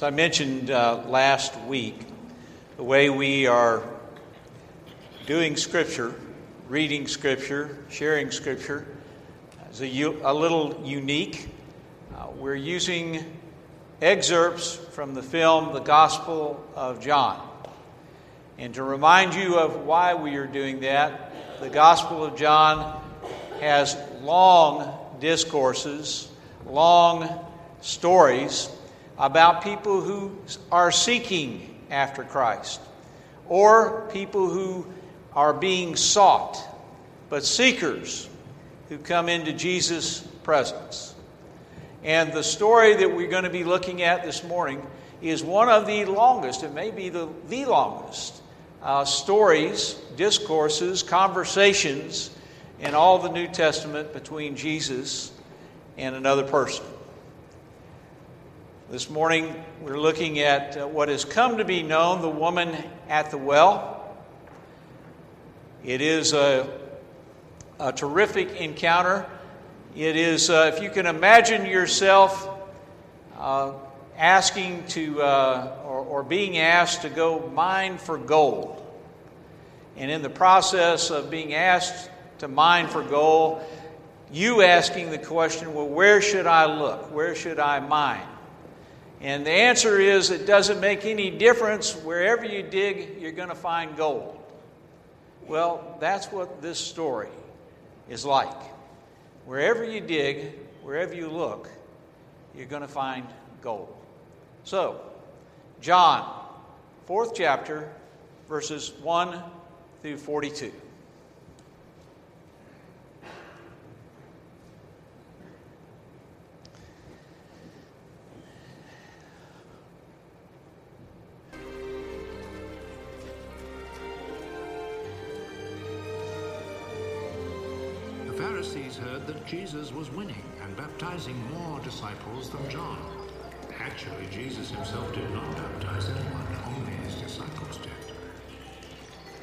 As I mentioned uh, last week, the way we are doing Scripture, reading Scripture, sharing Scripture, is a, a little unique. Uh, we're using excerpts from the film The Gospel of John. And to remind you of why we are doing that, the Gospel of John has long discourses, long stories about people who are seeking after Christ or people who are being sought, but seekers who come into Jesus' presence. And the story that we're going to be looking at this morning is one of the longest, it may be the, the longest, uh, stories, discourses, conversations in all the New Testament between Jesus and another person. This morning, we're looking at uh, what has come to be known the woman at the well. It is a, a terrific encounter. It is, uh, if you can imagine yourself uh, asking to, uh, or, or being asked to go mine for gold. And in the process of being asked to mine for gold, you asking the question, well, where should I look? Where should I mine? And the answer is it doesn't make any difference. Wherever you dig, you're going to find gold. Well, that's what this story is like. Wherever you dig, wherever you look, you're going to find gold. So, John, fourth chapter, verses 1 through 42. Jesus was winning and baptizing more disciples than John. Actually, Jesus himself did not baptize anyone, only his disciples did.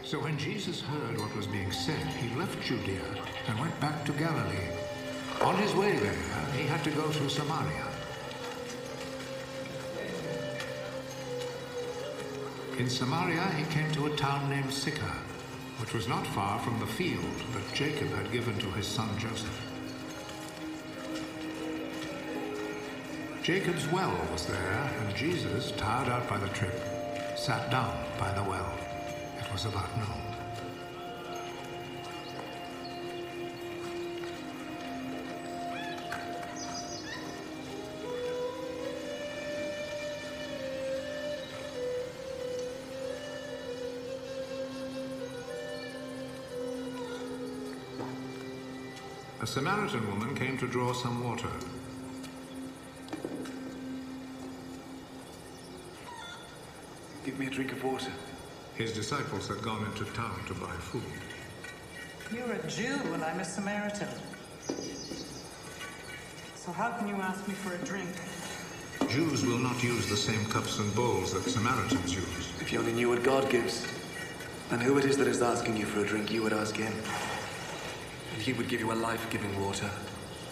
So when Jesus heard what was being said, he left Judea and went back to Galilee. On his way there, he had to go through Samaria. In Samaria, he came to a town named Sychar which was not far from the field that Jacob had given to his son Joseph. Jacob's well was there, and Jesus, tired out by the trip, sat down by the well. It was about noon. a Samaritan woman came to draw some water. Give me a drink of water. His disciples had gone into town to buy food. You're a Jew and I'm a Samaritan. So how can you ask me for a drink? Jews will not use the same cups and bowls that Samaritans use. If you only knew what God gives, and who it is that is asking you for a drink, you would ask him and he would give you a life-giving water.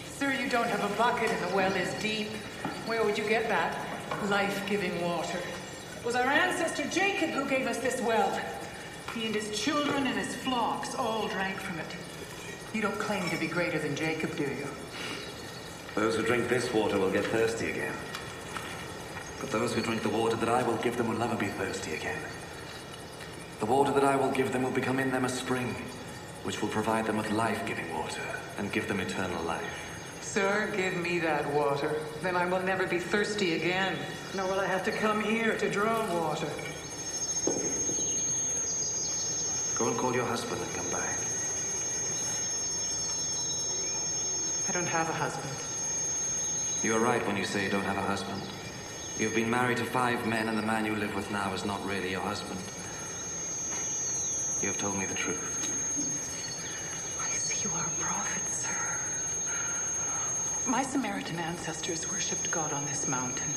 Sir, you don't have a bucket and the well is deep. Where would you get that life-giving water? Was our ancestor Jacob who gave us this well. He and his children and his flocks all drank from it. You don't claim to be greater than Jacob, do you? Those who drink this water will get thirsty again. But those who drink the water that I will give them will never be thirsty again. The water that I will give them will become in them a spring which will provide them with life-giving water and give them eternal life. Sir, give me that water. Then I will never be thirsty again, nor will I have to come here to draw water. Go and call your husband and come back. I don't have a husband. You are right when you say you don't have a husband. You've been married to five men, and the man you live with now is not really your husband. You have told me the truth. I see you are a prophet, sir. My Samaritan ancestors worshipped God on this mountain.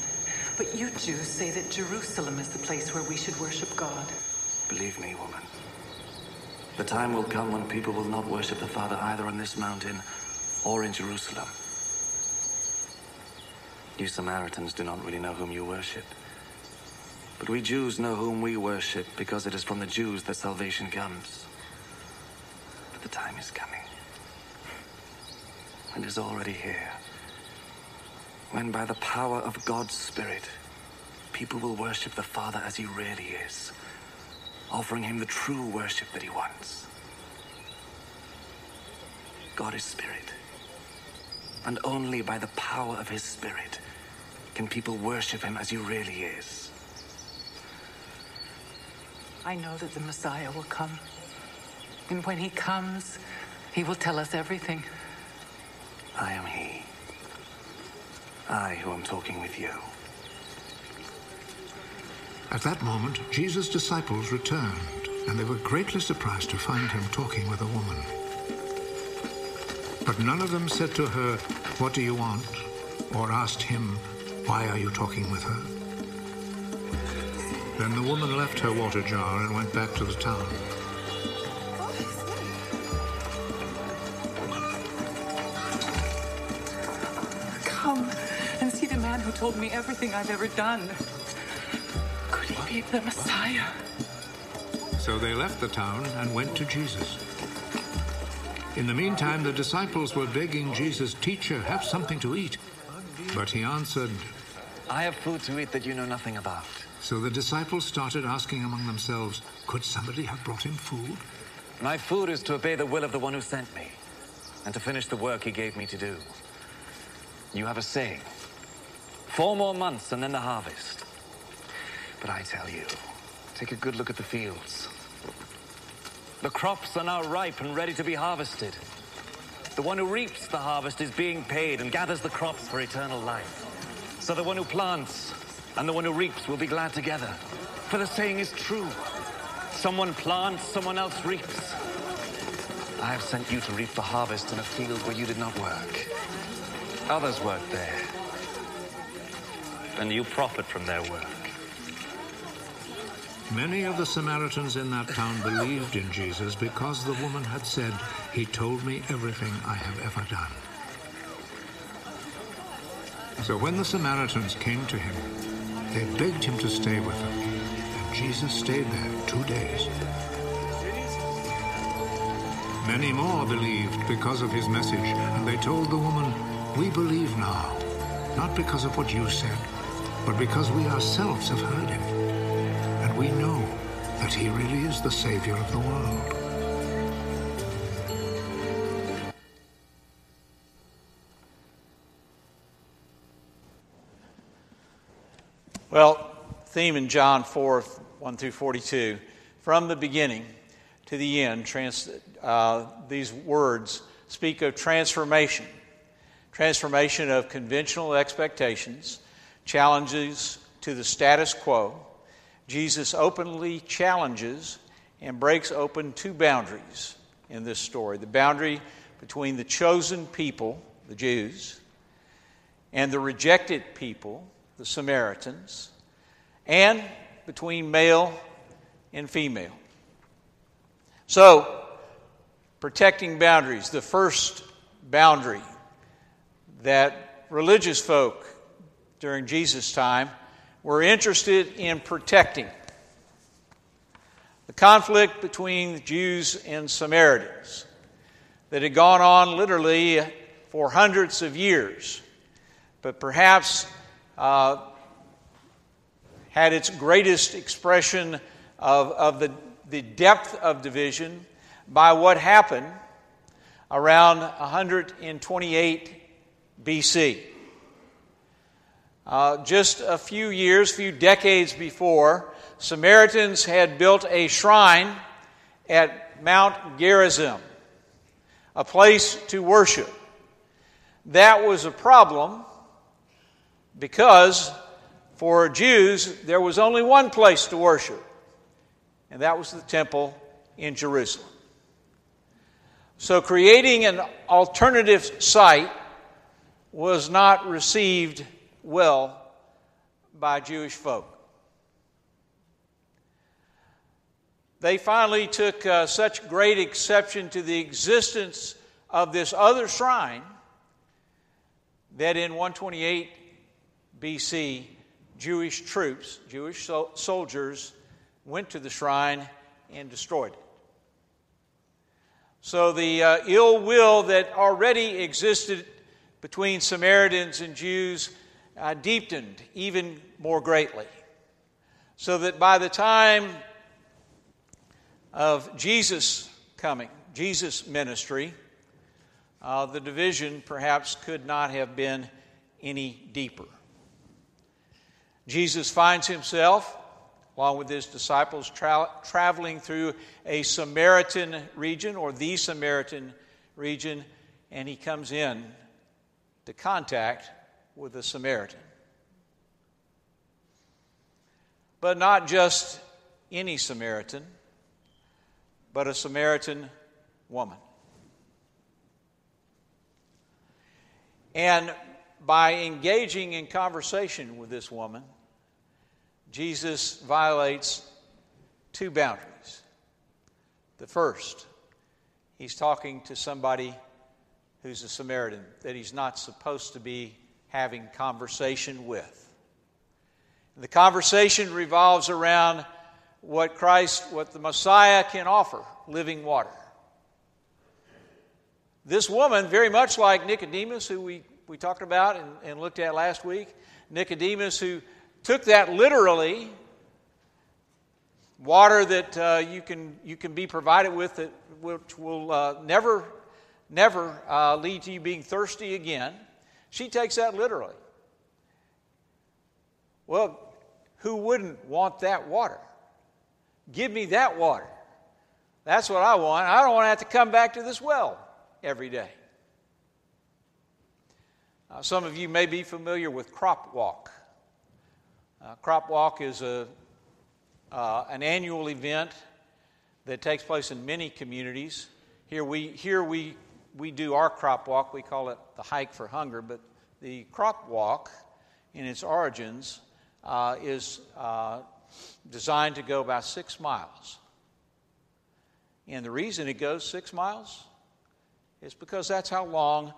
But you Jews say that Jerusalem is the place where we should worship God. Believe me, woman. The time will come when people will not worship the Father either on this mountain or in Jerusalem. You Samaritans do not really know whom you worship. But we Jews know whom we worship because it is from the Jews that salvation comes. But the time is coming. And is already here. When by the power of God's Spirit, people will worship the Father as he really is, offering him the true worship that he wants. God is Spirit. And only by the power of his Spirit can people worship him as he really is. I know that the Messiah will come. And when he comes, he will tell us everything. I am he. I who am talking with you. At that moment, Jesus' disciples returned, and they were greatly surprised to find him talking with a woman. But none of them said to her, What do you want? or asked him, Why are you talking with her? Then the woman left her water jar and went back to the town. Told me everything I've ever done. Could he be the Messiah? So they left the town and went to Jesus. In the meantime, the disciples were begging Jesus, Teacher, have something to eat. But he answered, I have food to eat that you know nothing about. So the disciples started asking among themselves, Could somebody have brought him food? My food is to obey the will of the one who sent me, and to finish the work he gave me to do. You have a saying four more months and then the harvest. But I tell you, take a good look at the fields. The crops are now ripe and ready to be harvested. The one who reaps the harvest is being paid and gathers the crops for eternal life. So the one who plants and the one who reaps will be glad together. For the saying is true. Someone plants, someone else reaps. I have sent you to reap the harvest in a field where you did not work. Others worked there. And you profit from their work. Many of the Samaritans in that town believed in Jesus because the woman had said, He told me everything I have ever done. So when the Samaritans came to him, they begged him to stay with them. And Jesus stayed there two days. Many more believed because of his message, and they told the woman, We believe now, not because of what you said, but because we ourselves have heard him. And we know that he really is the Savior of the world. Well, theme in John 4 1 through 42. From the beginning to the end, trans, uh, these words speak of transformation transformation of conventional expectations, challenges to the status quo. Jesus openly challenges and breaks open two boundaries in this story the boundary between the chosen people, the Jews, and the rejected people, the Samaritans, and between male and female. So, protecting boundaries, the first boundary that religious folk during Jesus' time were interested in protecting. The conflict between Jews and Samaritans that had gone on literally for hundreds of years, but perhaps uh, had its greatest expression of, of the, the depth of division by what happened around 128 BC. Uh, just a few years, few decades before, Samaritans had built a shrine at Mount Gerizim, a place to worship. That was a problem because for Jews there was only one place to worship, and that was the temple in Jerusalem. So creating an alternative site was not received well by Jewish folk. They finally took uh, such great exception to the existence of this other shrine that in 128 BC Jewish troops, Jewish so- soldiers, went to the shrine and destroyed it. So the uh, ill will that already existed between Samaritans and Jews uh, deepened even more greatly. So that by the time of Jesus coming, Jesus' ministry, uh, the division perhaps could not have been any deeper. Jesus finds himself, along with his disciples, tra- traveling through a Samaritan region or the Samaritan region, and he comes in to contact with a Samaritan. But not just any Samaritan, but a Samaritan woman. And by engaging in conversation with this woman, Jesus violates two boundaries. The first, he's talking to somebody who's a Samaritan that he's not supposed to be having conversation with. And the conversation revolves around what Christ, what the Messiah can offer living water. This woman, very much like Nicodemus, who we, we talked about and, and looked at last week, Nicodemus, who took that literally water that uh, you, can, you can be provided with that which will uh, never, never uh, lead to you being thirsty again. She takes that literally. Well, who wouldn't want that water? Give me that water. That's what I want. I don't want to have to come back to this well every day. Uh, some of you may be familiar with Crop Walk. Uh, crop Walk is a, uh, an annual event that takes place in many communities. Here we, here we, we do our crop walk. We call it the Hike for Hunger. But the crop walk, in its origins, uh, is uh, designed to go about six miles. And the reason it goes six miles is because that's how long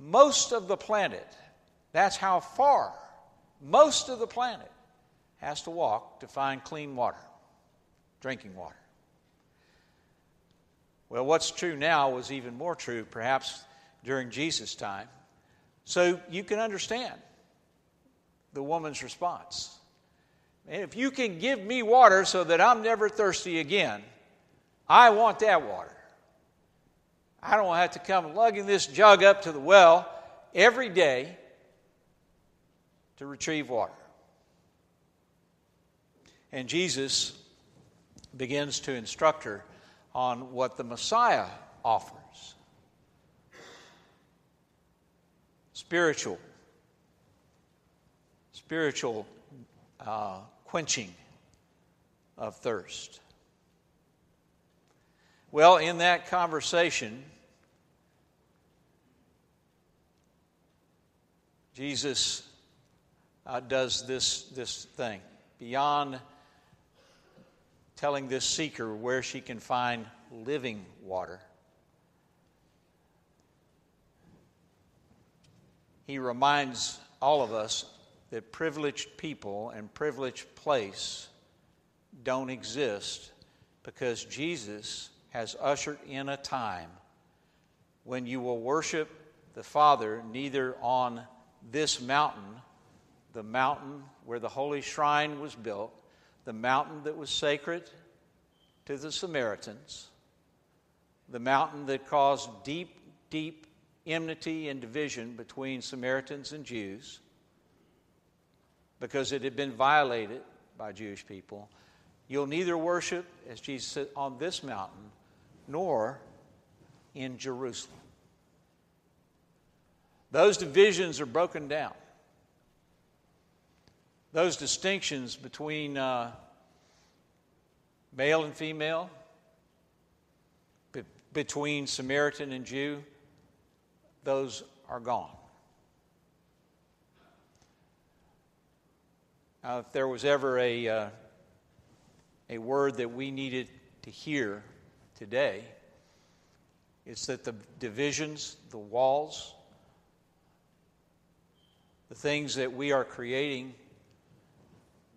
most of the planet, that's how far most of the planet has to walk to find clean water, drinking water. Well, what's true now was even more true, perhaps, during Jesus' time. So you can understand the woman's response. And if you can give me water so that I'm never thirsty again, I want that water. I don't have to come lugging this jug up to the well every day to retrieve water. And Jesus begins to instruct her on what the Messiah offers spiritual, spiritual uh, quenching of thirst. Well, in that conversation, Jesus uh, does this, this thing. Beyond telling this seeker where she can find living water, he reminds all of us that privileged people and privileged place don't exist because Jesus has ushered in a time when you will worship the Father neither on this mountain the mountain where the holy shrine was built, the mountain that was sacred to the Samaritans, the mountain that caused deep, deep enmity and division between Samaritans and Jews because it had been violated by Jewish people. You'll neither worship, as Jesus said, on this mountain nor in Jerusalem. Those divisions are broken down those distinctions between uh, male and female, be- between Samaritan and Jew, those are gone. Now, if there was ever a, uh, a word that we needed to hear today, it's that the divisions, the walls, the things that we are creating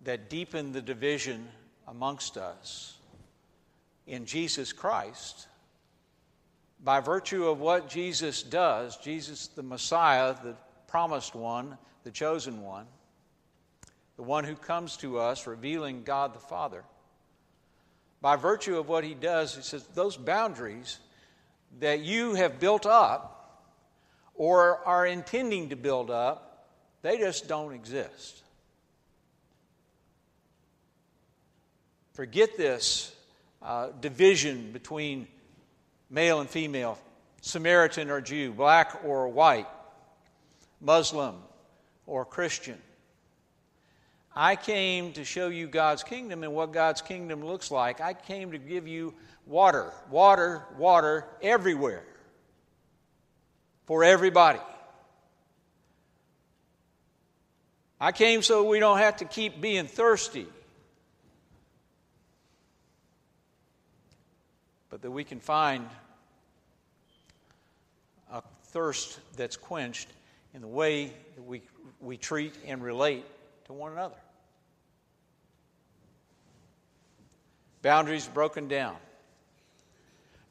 that deepen the division amongst us in Jesus Christ, by virtue of what Jesus does, Jesus the Messiah, the promised one, the chosen one, the one who comes to us revealing God the Father, by virtue of what he does, he says, those boundaries that you have built up or are intending to build up, they just don't exist. Forget this uh, division between male and female, Samaritan or Jew, black or white, Muslim or Christian. I came to show you God's kingdom and what God's kingdom looks like. I came to give you water, water, water everywhere for everybody. I came so we don't have to keep being thirsty, but that we can find a thirst that's quenched in the way that we, we treat and relate to one another. Boundaries broken down.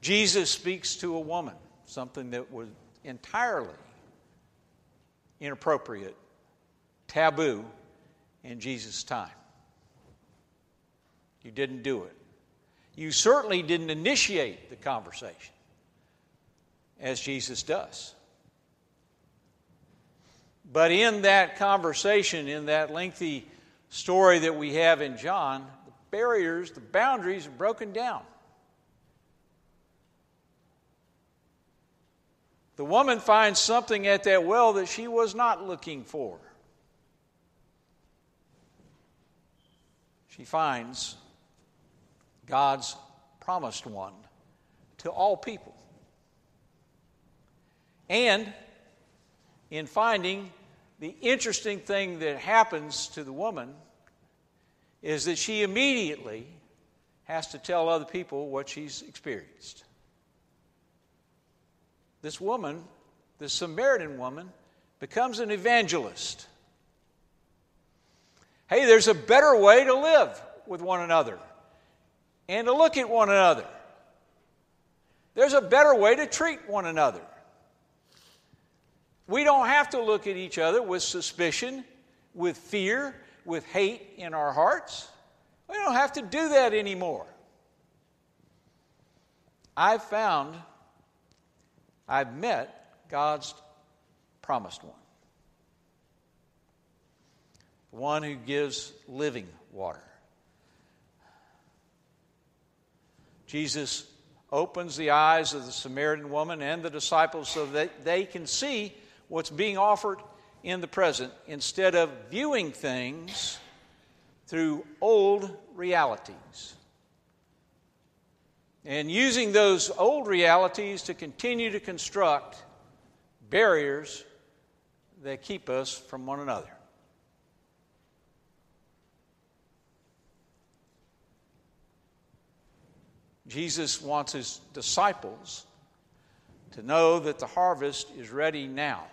Jesus speaks to a woman, something that was entirely inappropriate, taboo in Jesus' time. You didn't do it. You certainly didn't initiate the conversation as Jesus does. But in that conversation, in that lengthy story that we have in John, the barriers, the boundaries are broken down. The woman finds something at that well that she was not looking for. She finds God's promised one to all people. And in finding the interesting thing that happens to the woman is that she immediately has to tell other people what she's experienced this woman, this Samaritan woman, becomes an evangelist. Hey, there's a better way to live with one another and to look at one another. There's a better way to treat one another. We don't have to look at each other with suspicion, with fear, with hate in our hearts. We don't have to do that anymore. I've found I've met God's promised one. The one who gives living water. Jesus opens the eyes of the Samaritan woman and the disciples so that they can see what's being offered in the present instead of viewing things through old realities and using those old realities to continue to construct barriers that keep us from one another. Jesus wants his disciples to know that the harvest is ready now.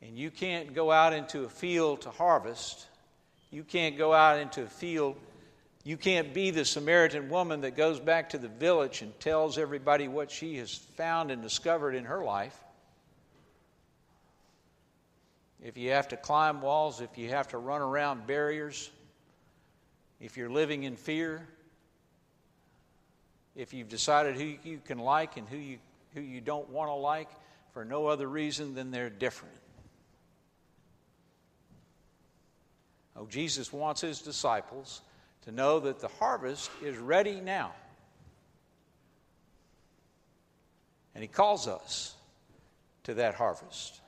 And you can't go out into a field to harvest. You can't go out into a field you can't be the Samaritan woman that goes back to the village and tells everybody what she has found and discovered in her life. If you have to climb walls, if you have to run around barriers, if you're living in fear, if you've decided who you can like and who you, who you don't want to like for no other reason than they're different. Oh, Jesus wants his disciples to know that the harvest is ready now. And He calls us to that harvest.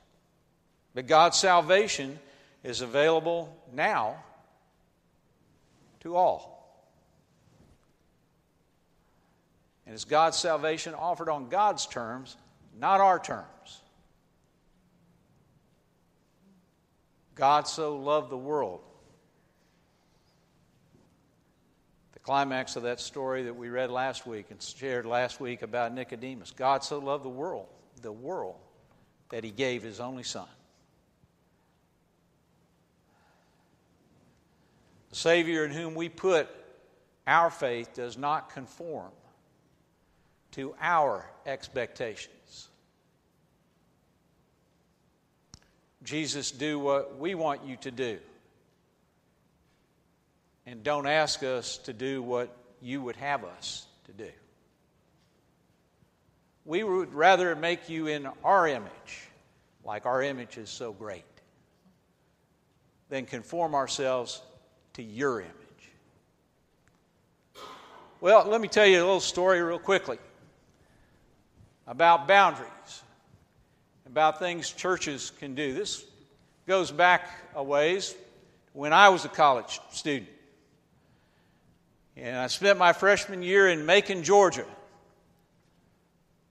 But God's salvation is available now to all. And it's God's salvation offered on God's terms, not our terms. God so loved the world The climax of that story that we read last week and shared last week about Nicodemus. God so loved the world, the world, that he gave his only son. Savior in whom we put our faith does not conform to our expectations. Jesus, do what we want you to do. And don't ask us to do what you would have us to do. We would rather make you in our image, like our image is so great, than conform ourselves to your image. Well, let me tell you a little story real quickly about boundaries, about things churches can do. This goes back a ways when I was a college student. And I spent my freshman year in Macon, Georgia,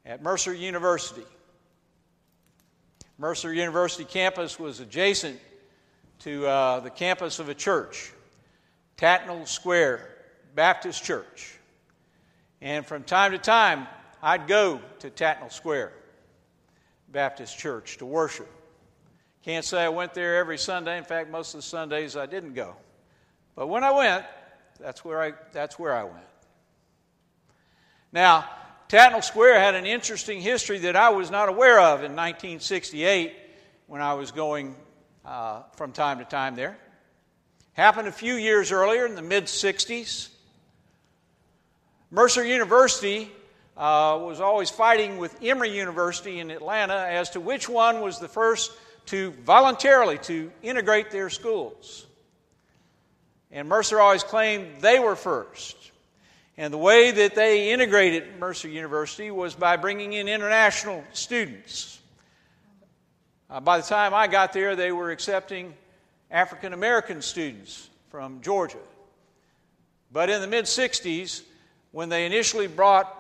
at Mercer University. Mercer University campus was adjacent to uh, the campus of a church, Tattnall Square Baptist Church. And from time to time, I'd go to Tattnall Square Baptist Church to worship. Can't say I went there every Sunday. In fact, most of the Sundays I didn't go. But when I went, that's where I, that's where I went. Now, Tattnall Square had an interesting history that I was not aware of in 1968 when I was going uh, from time to time there. Happened a few years earlier in the mid 60s. Mercer University uh, was always fighting with Emory University in Atlanta as to which one was the first to voluntarily to integrate their schools. And Mercer always claimed they were first. And the way that they integrated Mercer University was by bringing in international students. Uh, by the time I got there, they were accepting African American students from Georgia. But in the mid 60s, when they initially brought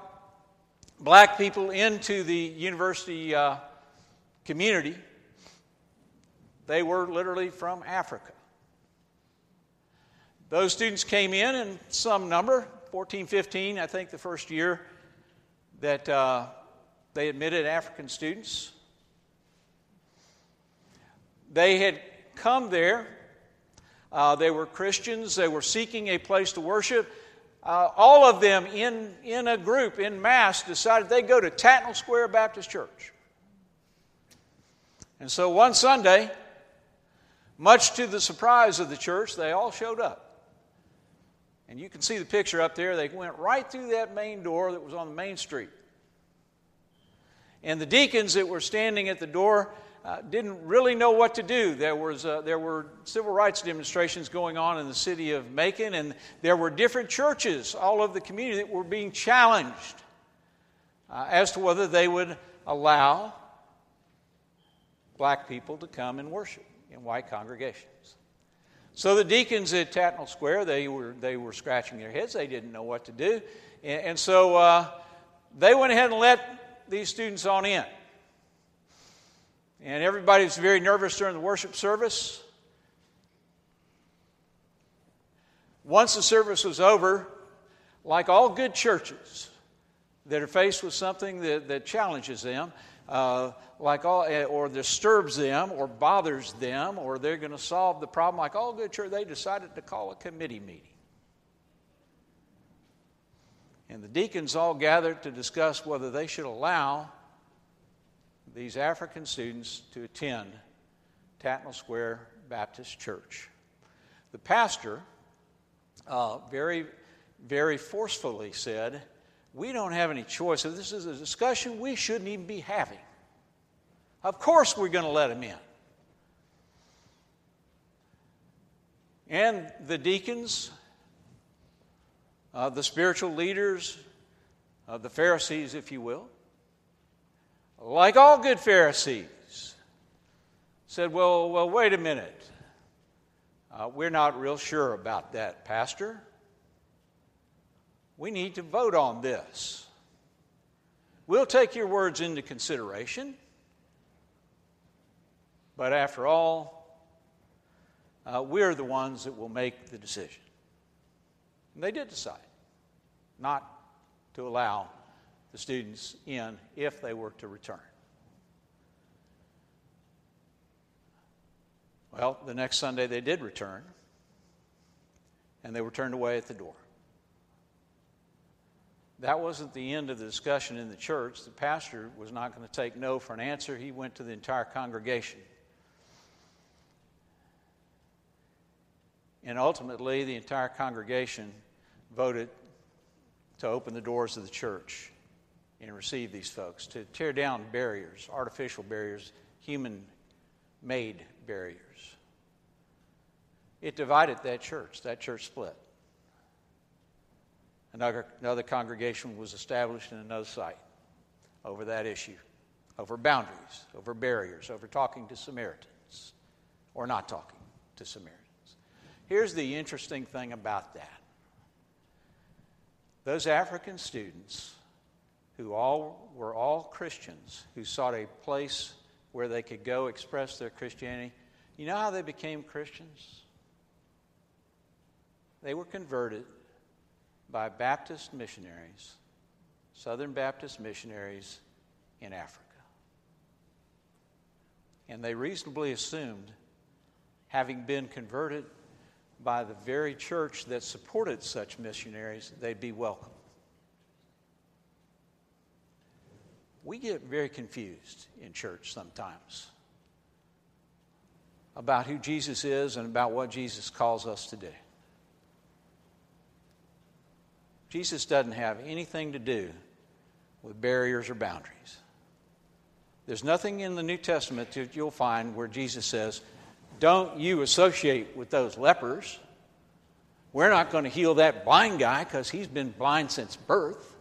black people into the university uh, community, they were literally from Africa. Those students came in in some number, 14, 15, I think, the first year that uh, they admitted African students. They had come there. Uh, they were Christians. They were seeking a place to worship. Uh, all of them in, in a group, in mass, decided they'd go to Tattnall Square Baptist Church. And so one Sunday, much to the surprise of the church, they all showed up. And you can see the picture up there. They went right through that main door that was on the main street. And the deacons that were standing at the door uh, didn't really know what to do. There, was, uh, there were civil rights demonstrations going on in the city of Macon, and there were different churches, all over the community, that were being challenged uh, as to whether they would allow black people to come and worship in white congregations. So the deacons at Tattnall Square, they were, they were scratching their heads. They didn't know what to do. And, and so uh, they went ahead and let these students on in. And everybody was very nervous during the worship service. Once the service was over, like all good churches that are faced with something that, that challenges them, uh, like all, eh, or disturbs them or bothers them, or they're going to solve the problem. Like all good church, they decided to call a committee meeting. And the deacons all gathered to discuss whether they should allow these African students to attend Tattnall Square Baptist Church. The pastor uh, very, very forcefully said, We don't have any choice. this is a discussion we shouldn't even be having. Of course, we're going to let him in. And the deacons, uh, the spiritual leaders, uh, the Pharisees, if you will, like all good Pharisees, said, Well, well wait a minute. Uh, we're not real sure about that, Pastor. We need to vote on this. We'll take your words into consideration. But after all, uh, we're the ones that will make the decision. And they did decide not to allow the students in if they were to return. Well, the next Sunday they did return. and they were turned away at the door. That wasn't the end of the discussion in the church. The pastor was not going to take no for an answer. He went to the entire congregation. And ultimately, the entire congregation voted to open the doors of the church and receive these folks, to tear down barriers, artificial barriers, human made barriers. It divided that church. That church split. Another, another congregation was established in another site over that issue, over boundaries, over barriers, over talking to Samaritans or not talking to Samaritans. Here's the interesting thing about that those African students, who all were all Christians, who sought a place where they could go express their Christianity, you know how they became Christians? They were converted by Baptist missionaries, Southern Baptist missionaries in Africa. And they reasonably assumed, having been converted by the very church that supported such missionaries, they'd be welcome. We get very confused in church sometimes about who Jesus is and about what Jesus calls us to do. Jesus doesn't have anything to do with barriers or boundaries. There's nothing in the New Testament that you'll find where Jesus says, don't you associate with those lepers. We're not going to heal that blind guy because he's been blind since birth.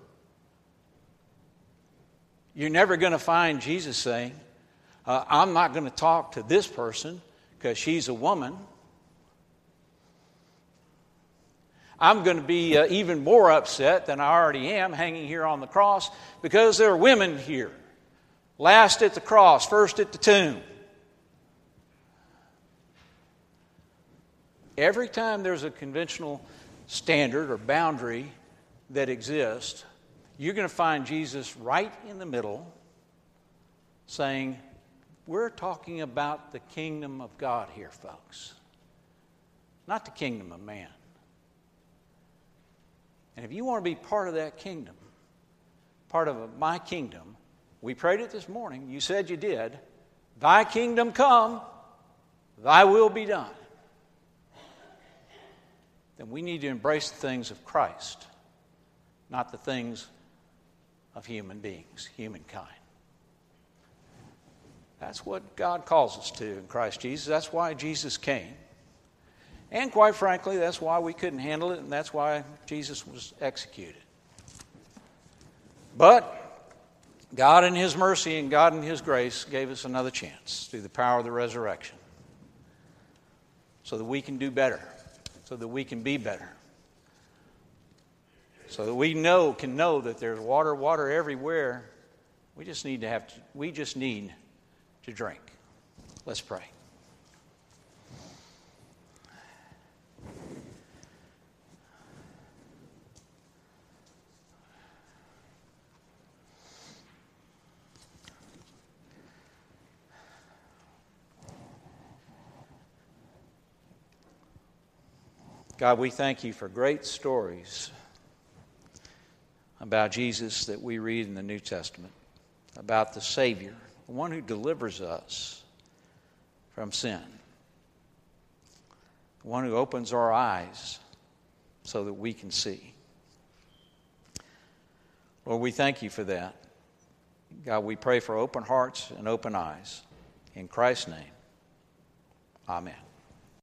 You're never going to find Jesus saying, uh, I'm not going to talk to this person because she's a woman. I'm going to be uh, even more upset than I already am hanging here on the cross because there are women here. Last at the cross, first at the tomb. Every time there's a conventional standard or boundary that exists, you're going to find Jesus right in the middle saying, We're talking about the kingdom of God here, folks, not the kingdom of man. And if you want to be part of that kingdom, part of my kingdom, we prayed it this morning. You said you did. Thy kingdom come, thy will be done then we need to embrace the things of Christ, not the things of human beings, humankind. That's what God calls us to in Christ Jesus. That's why Jesus came. And quite frankly, that's why we couldn't handle it, and that's why Jesus was executed. But God, in His mercy and God, in His grace, gave us another chance through the power of the resurrection so that we can do better so that we can be better. So that we know can know that there's water, water everywhere. We just need to have to, we just need to drink. Let's pray. God, we thank you for great stories about Jesus that we read in the New Testament, about the Savior, the one who delivers us from sin, the one who opens our eyes so that we can see. Lord, we thank you for that. God, we pray for open hearts and open eyes. In Christ's name, amen.